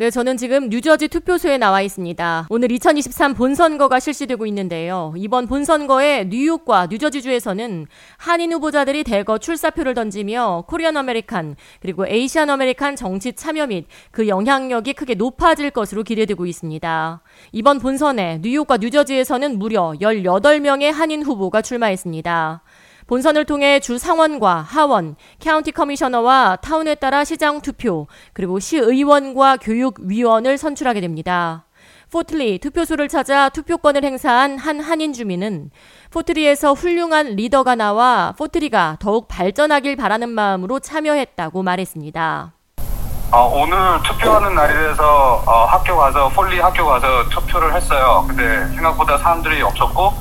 네, 저는 지금 뉴저지 투표소에 나와 있습니다. 오늘 2023 본선거가 실시되고 있는데요. 이번 본선거에 뉴욕과 뉴저지주에서는 한인 후보자들이 대거 출사표를 던지며 Korean American 그리고 Asian American 정치 참여 및 그 영향력이 크게 높아질 것으로 기대되고 있습니다. 이번 본선에 뉴욕과 뉴저지에서는 무려 18명의 한인 후보가 출마했습니다. 본선을 통해 주 상원과 하원, 카운티 커미셔너와 타운에 따라 시장 투표, 그리고 시의원과 교육위원을 선출하게 됩니다. 포트리 투표소를 찾아 투표권을 행사한 한 한인 주민은 포트리에서 훌륭한 리더가 나와 포트리가 더욱 발전하길 바라는 마음으로 참여했다고 말했습니다. 어, 오늘 투표하는 날이라서 어, 학교 가서 포트리 학교 가서 투표를 했어요. 근데 생각보다 사람들이 없었고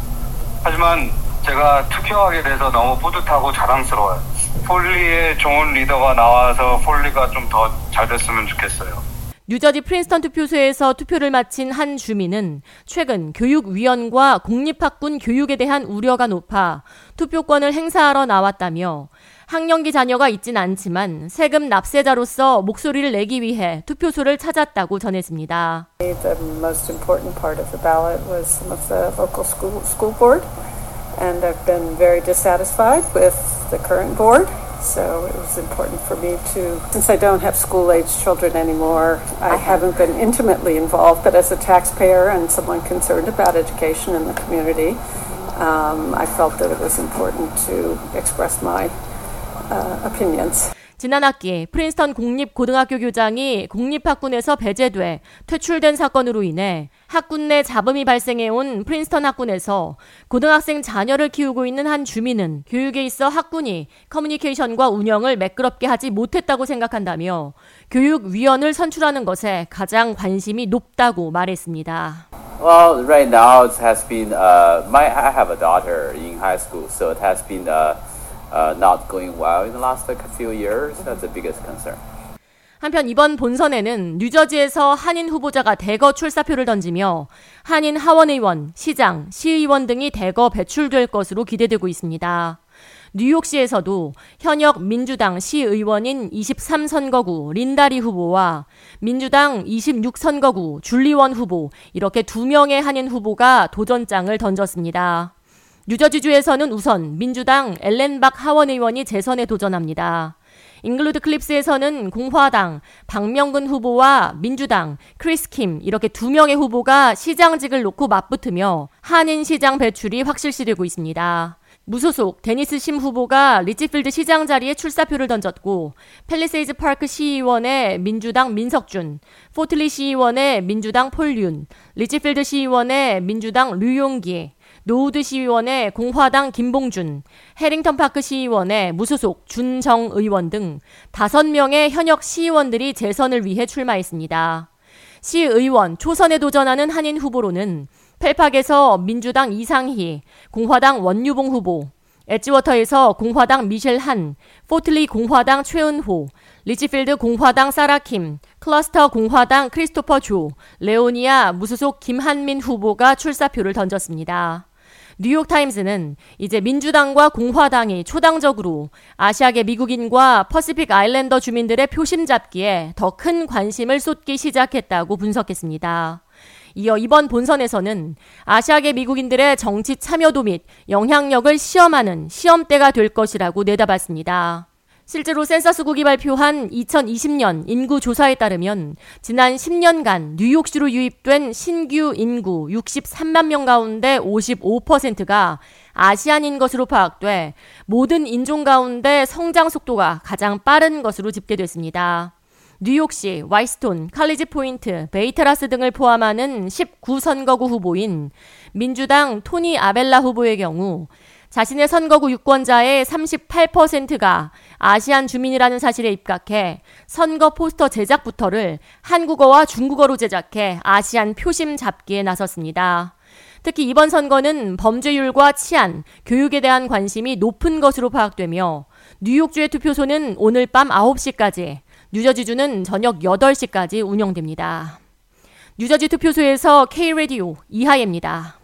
하지만 제가 투표하게 돼서 너무 뿌듯하고 자랑스러워요. 폴리에 좋은 리더가 나와서 폴리가 좀 더 잘 됐으면 좋겠어요. 뉴저지 프린스턴 투표소에서 투표를 마친 한 주민은 최근 교육위원과 공립학군 교육에 대한 우려가 높아 투표권을 행사하러 나왔다며 학령기 자녀가 있진 않지만 세금 납세자로서 목소리를 내기 위해 투표소를 찾았다고 전했습니다. The most important part of the ballot was some of the local school, school board. And I've been very dissatisfied with the current board. So it was important for me to, since I don't have school age children anymore, I haven't been intimately involved, but as a taxpayer and someone concerned about education in the community, um, I felt that it was important to express my uh, opinions. 지난 학기 프린스턴 공립고등학교 교장이 공립학군에서 배제돼 퇴출된 사건으로 인해 학군 내 잡음이 발생해온 프린스턴 학군에서 고등학생 자녀를 키우고 있는 한 주민은 교육에 있어 학군이 커뮤니케이션과 운영을 매끄럽게 하지 못했다고 생각한다며 교육위원을 선출하는 것에 가장 관심이 높다고 말했습니다. Well, right now it has been uh, my I have a daughter in high school, so it has been uh, uh, not going well in the last few years. That's the biggest concern. 한편 이번 본선에는 뉴저지에서 한인 후보자가 대거 출사표를 던지며 한인 하원의원, 시장, 시의원 등이 대거 배출될 것으로 기대되고 있습니다. 뉴욕시에서도 현역 민주당 시의원인 23선거구 린다리 후보와 민주당 26선거구 줄리원 후보 이렇게 두 명의 한인 후보가 도전장을 던졌습니다. 뉴저지주에서는 우선 민주당 엘렌박 하원 의원이 재선에 도전합니다. 잉글우드 클립스에서는 공화당 박명근 후보와 민주당 크리스 킴 이렇게 두 명의 후보가 시장직을 놓고 맞붙으며 한인 시장 배출이 확실시되고 있습니다. 무소속 데니스 심 후보가 리지필드 시장 자리에 출사표를 던졌고 팰리세이즈 파크 시의원의 민주당 민석준, 포트리 시의원의 민주당 폴 윤, 리지필드 시의원의 민주당 류용기, 노우드 시의원의 공화당 김봉준, 해링턴 파크 시의원의 무소속 준 정 의원 등 다섯 명의 현역 시의원들이 재선을 위해 출마했습니다. 시의원 초선에 도전하는 한인 후보로는 펠팍에서 민주당 이상희, 공화당 원유봉 후보, 엣지워터에서 공화당 미셸 한, 포트리 공화당 최은호, 리지필드 공화당 사라 킴, 클러스터 공화당 크리스토퍼 조, 레오니아 무소속 김한민 후보가 출사표를 던졌습니다. 뉴욕타임스는 이제 민주당과 공화당이 초당적으로 아시아계 미국인과 퍼시픽 아일랜더 주민들의 표심 잡기에 더 큰 관심을 쏟기 시작했다고 분석했습니다. 이어 이번 본선에서는 아시아계 미국인들의 정치 참여도 및 영향력을 시험하는 시험대가 될 것이라고 내다봤습니다. 실제로 센서스국이 발표한 2020년 인구 조사에 따르면 지난 10년간 뉴욕시로 유입된 신규 인구 63만 명 가운데 55%가 아시안인 것으로 파악돼 모든 인종 가운데 성장 속도가 가장 빠른 것으로 집계됐습니다. 뉴욕시, 화이트스톤, 칼리지 포인트, 베이 테라스 등을 포함하는 19선거구 후보인 민주당 토니 아벨라 후보의 경우 자신의 선거구 유권자의 38%가 아시안 주민이라는 사실에 입각해 선거 포스터 제작부터를 한국어와 중국어로 제작해 아시안 표심 잡기에 나섰습니다. 특히 이번 선거는 범죄율과 치안, 교육에 대한 관심이 높은 것으로 파악되며 뉴욕주의 투표소는 오늘 밤 9시까지, 뉴저지주는 저녁 8시까지 운영됩니다. 뉴저지 투표소에서 K-라디오 이하예입니다.